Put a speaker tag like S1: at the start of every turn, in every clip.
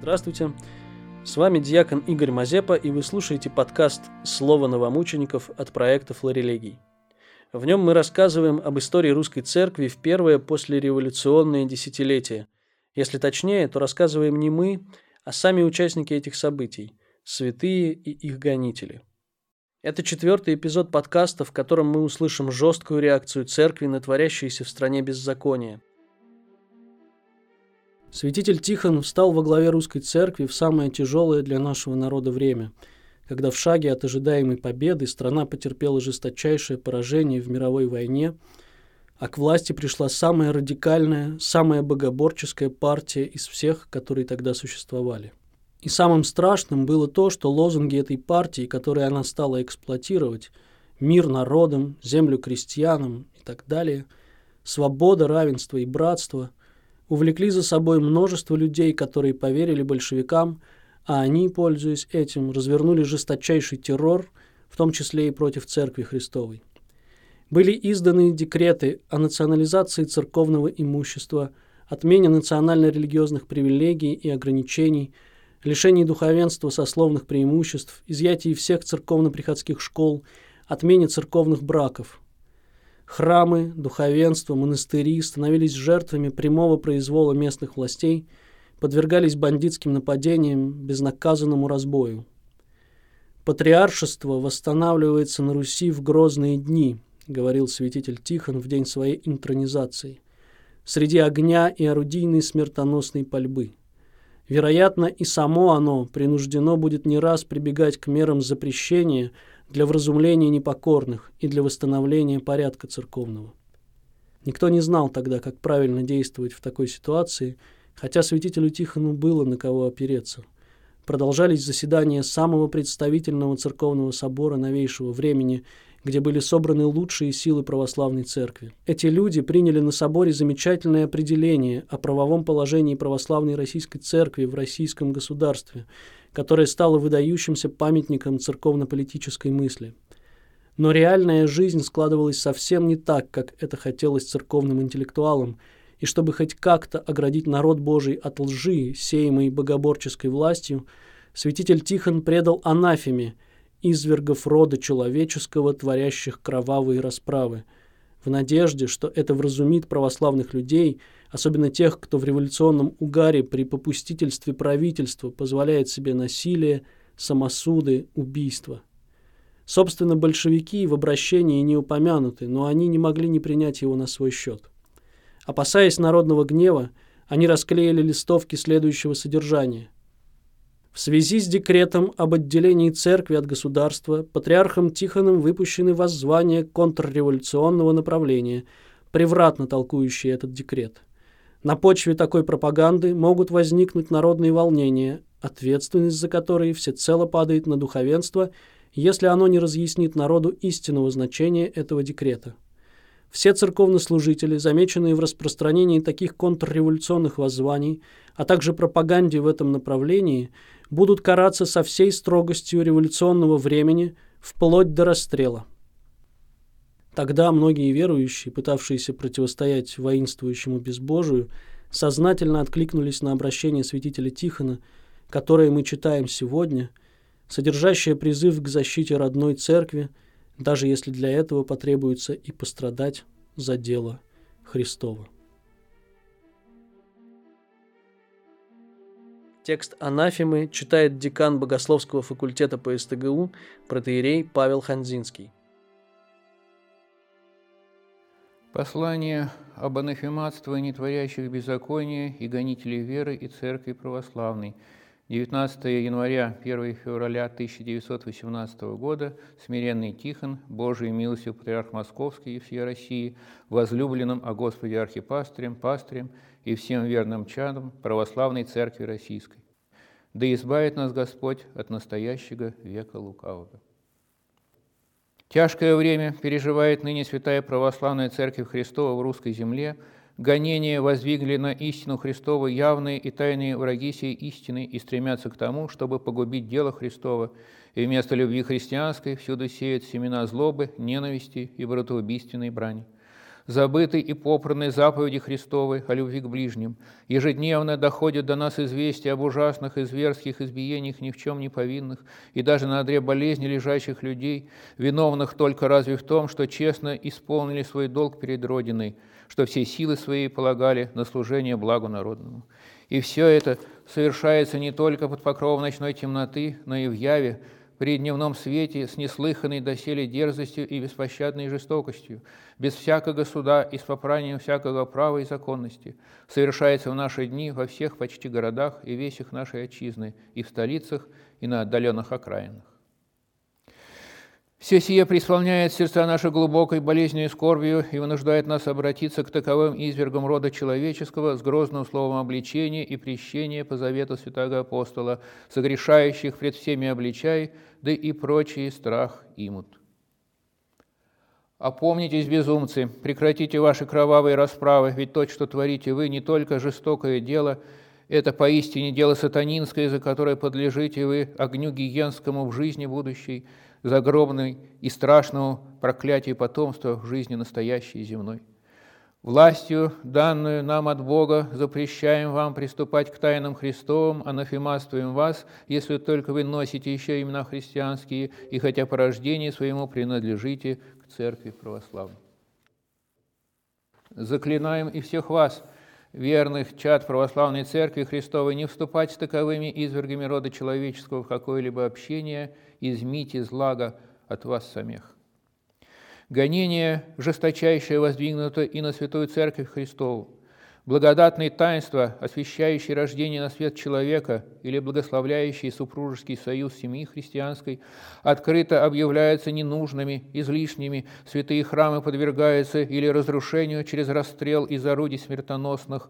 S1: Здравствуйте. С вами диакон Игорь Мазепа, и вы слушаете подкаст «Слово новомучеников» от проекта «Флорелегий». В нем мы рассказываем об истории русской церкви в первое послереволюционное десятилетие. Если точнее, то рассказываем не мы, а сами участники этих событий – святые и их гонители. Это четвертый эпизод подкаста, в котором мы услышим жесткую реакцию церкви на творящееся в стране беззаконие – Святитель Тихон встал во главе русской церкви в самое тяжелое для нашего народа время, когда в шаге от ожидаемой победы страна потерпела жесточайшее поражение в мировой войне, а к власти пришла самая радикальная, самая богоборческая партия из всех, которые тогда существовали. И самым страшным было то, что лозунги этой партии, которые она стала эксплуатировать, мир народам, землю крестьянам и так далее, свобода, равенство и братство – увлекли за собой множество людей, которые поверили большевикам, а они, пользуясь этим, развернули жесточайший террор, в том числе и против Церкви Христовой. Были изданы декреты о национализации церковного имущества, отмене национально-религиозных привилегий и ограничений, лишении духовенства сословных преимуществ, изъятии всех церковно-приходских школ, отмене церковных браков – Храмы, духовенство, монастыри становились жертвами прямого произвола местных властей, подвергались бандитским нападениям, безнаказанному разбою. «Патриаршество восстанавливается на Руси в грозные дни», говорил святитель Тихон в день своей интронизации, среди огня и орудийной смертоносной пальбы. Вероятно, и само оно принуждено будет не раз прибегать к мерам запрещения – для вразумления непокорных и для восстановления порядка церковного. Никто не знал тогда, как правильно действовать в такой ситуации, хотя святителю Тихону было на кого опереться. Продолжались заседания самого представительного церковного собора новейшего времени, где были собраны лучшие силы православной церкви. Эти люди приняли на соборе замечательное определение о правовом положении православной российской церкви в российском государстве – которое стало выдающимся памятником церковно-политической мысли. Но реальная жизнь складывалась совсем не так, как это хотелось церковным интеллектуалам, и чтобы хоть как-то оградить народ Божий от лжи, сеемой богоборческой властью, святитель Тихон предал анафеме извергов рода человеческого, творящих кровавые расправы, в надежде, что это вразумит православных людей – особенно тех, кто в революционном угаре при попустительстве правительства позволяет себе насилие, самосуды, убийства. Собственно, большевики в обращении не упомянуты, но они не могли не принять его на свой счет. Опасаясь народного гнева, они расклеили листовки следующего содержания. В связи с декретом об отделении церкви от государства патриархом Тихоном выпущены воззвания контрреволюционного направления, превратно толкующие этот декрет – на почве такой пропаганды могут возникнуть народные волнения, ответственность за которые всецело падает на духовенство, если оно не разъяснит народу истинного значения этого декрета. Все церковнослужители, замеченные в распространении таких контрреволюционных воззваний, а также пропаганде в этом направлении, будут караться со всей строгостью революционного времени вплоть до расстрела. Тогда многие верующие, пытавшиеся противостоять воинствующему безбожию, сознательно откликнулись на обращение святителя Тихона, которое мы читаем сегодня, содержащее призыв к защите родной церкви, даже если для этого потребуется и пострадать за дело Христова. Текст анафемы читает декан Богословского факультета по СТГУ протеерей Павел Ханзинский.
S2: Послание об анафематствовании творящих беззаконие и гонителей веры и церкви православной. 19 января, 1 февраля 1918 года смиренный Тихон, Божией милостью патриарх Московский и всей России, возлюбленным о Господе архипастырем, пастырем и всем верным чадом православной церкви российской. Да избавит нас Господь от настоящего века лукавого. Тяжкое время переживает ныне Святая Православная Церковь Христова в русской земле. Гонения воздвигли на истину Христову явные и тайные враги сей истины и стремятся к тому, чтобы погубить дело Христова, и вместо любви христианской всюду сеют семена злобы, ненависти и братоубийственной брани. Забыты и попраны заповеди Христовой о любви к ближним. Ежедневно доходит до нас известия об ужасных и зверских избиениях ни в чем не повинных, и даже на одре болезни лежащих людей, виновных только разве в том, что честно исполнили свой долг перед Родиной, что все силы свои полагали на служение благу народному. И все это совершается не только под покровом ночной темноты, но и в яве, при дневном свете с неслыханной доселе дерзостью и беспощадной жестокостью, без всякого суда и с попранием всякого права и законности, совершается в наши дни во всех почти городах и весях нашей отчизны, и в столицах, и на отдаленных окраинах. Все сие преисполняет сердца наши глубокой болезнью скорбью и вынуждает нас обратиться к таковым извергам рода человеческого с грозным словом обличения и прещения по завету святого апостола, согрешающих пред всеми обличай, да и прочие страх имут. Опомнитесь, безумцы, прекратите ваши кровавые расправы, ведь то, что творите вы, не только жестокое дело, это поистине дело сатанинское, за которое подлежите вы огню гиенскому в жизни будущей, загробной и страшному проклятию потомства в жизни настоящей земной. Властью, данную нам от Бога, запрещаем вам приступать к тайнам Христовым, анафемаствуем вас, если только вы носите еще имена христианские и хотя по рождению своему принадлежите к Церкви Православной. Заклинаем и всех вас – верных чад православной церкви Христовой не вступать с таковыми извергами рода человеческого в какое-либо общение, измите злага от вас самих. Гонение жесточайшее воздвигнуто и на Святую Церковь Христову благодатные таинства, освящающие рождение на свет человека или благословляющие супружеский союз семьи христианской, открыто объявляются ненужными, излишними, святые храмы подвергаются или разрушению через расстрел из орудий смертоносных,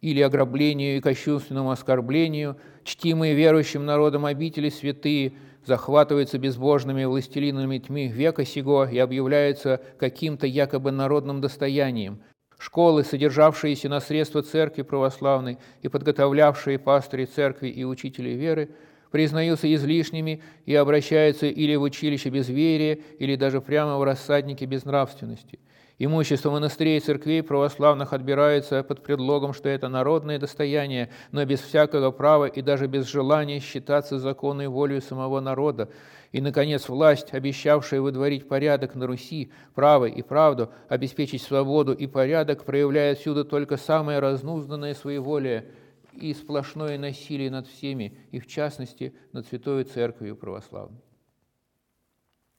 S2: или ограблению и кощунственному оскорблению, чтимые верующим народом обители святые захватываются безбожными властелинами тьмы века сего и объявляются каким-то якобы народным достоянием – Школы, содержавшиеся на средства церкви православной и подготовлявшие пастырей церкви и учителей веры, признаются излишними и обращаются или в училище безверия, или даже прямо в рассадники безнравственности. Имущество монастырей и церквей православных отбирается под предлогом, что это народное достояние, но без всякого права и даже без желания считаться законной волей самого народа, и, наконец, власть, обещавшая выдворить порядок на Руси, право и правду, обеспечить свободу и порядок, проявляет всюду только самое разнузданное своеволие и сплошное насилие над всеми, и в частности над Святой Церковью Православной.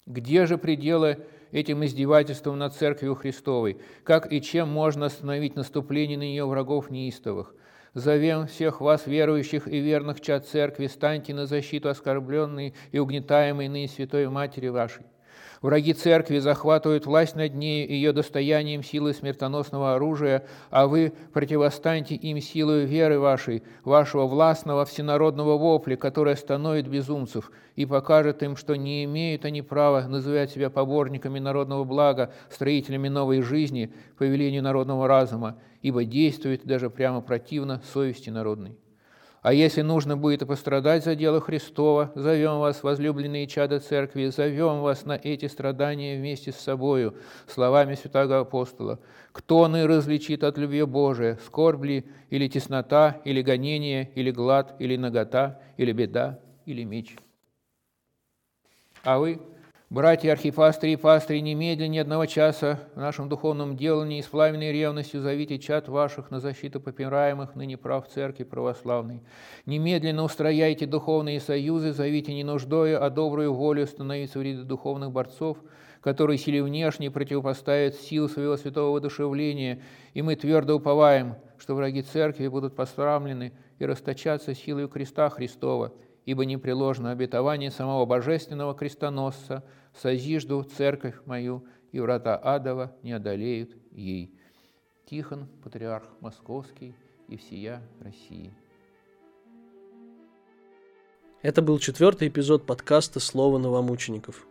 S2: Где же пределы этим издевательством над Церковью Христовой? Как и чем можно остановить наступление на нее врагов неистовых? Зовем всех вас, верующих и верных чад церкви, станьте на защиту оскорбленной и угнетаемой ныне Святой Матери вашей. Враги церкви захватывают власть над ней ее достоянием силы смертоносного оружия, а вы противостаньте им силой веры вашей, вашего властного всенародного вопля, который остановит безумцев и покажет им, что не имеют они права называть себя поборниками народного блага, строителями новой жизни по велению народного разума, ибо действует даже прямо противно совести народной. А если нужно будет и пострадать за дело Христова, зовем вас, возлюбленные чада церкви, зовем вас на эти страдания вместе с собою, словами святого апостола. Кто ны различит от любви Божия, скорбь ли, или теснота, или гонение, или глад, или нагота, или беда, или меч? А вы, Братья архипастыри и пастыри, немедленно одного часа в нашем духовном делании с пламенной ревностью зовите чад ваших на защиту попираемых ныне прав церкви православной. Немедленно устрояйте духовные союзы, зовите не нуждою, а добрую волю становиться в ряды духовных борцов, которые силе внешней противопоставят сил своего святого воодушевления, и мы твердо уповаем, что враги церкви будут пострамлены и расточаться силой креста Христова, ибо непреложно обетование самого божественного крестоносца – созижду церковь мою, и врата адова не одолеют ей. Тихон, патриарх Московский и всея России.
S1: Это был четвертый эпизод подкаста «Слово новомучеников».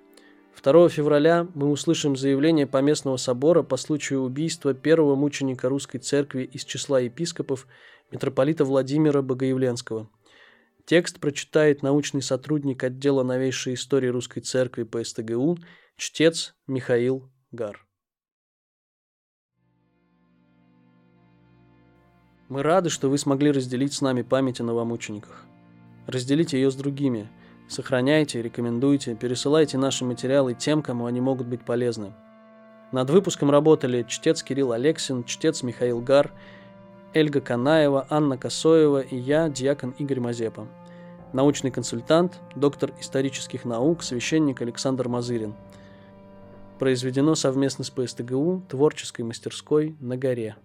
S1: 2 февраля мы услышим заявление Поместного собора по случаю убийства первого мученика русской церкви из числа епископов митрополита Владимира Богоявленского – Текст прочитает научный сотрудник отдела новейшей истории Русской Церкви по СТГУ, чтец Михаил Гар. Мы рады, что вы смогли разделить с нами память о новомучениках. Разделите ее с другими. Сохраняйте, рекомендуйте, пересылайте наши материалы тем, кому они могут быть полезны. Над выпуском работали чтец Кирилл Алексин, чтец Михаил Гар – Эльга Канаева, Анна Косоева и я, диакон Игорь Мазепа. Научный консультант, доктор исторических наук, священник Александр Мазырин. Произведено совместно с ПСТГУ творческой мастерской на горе.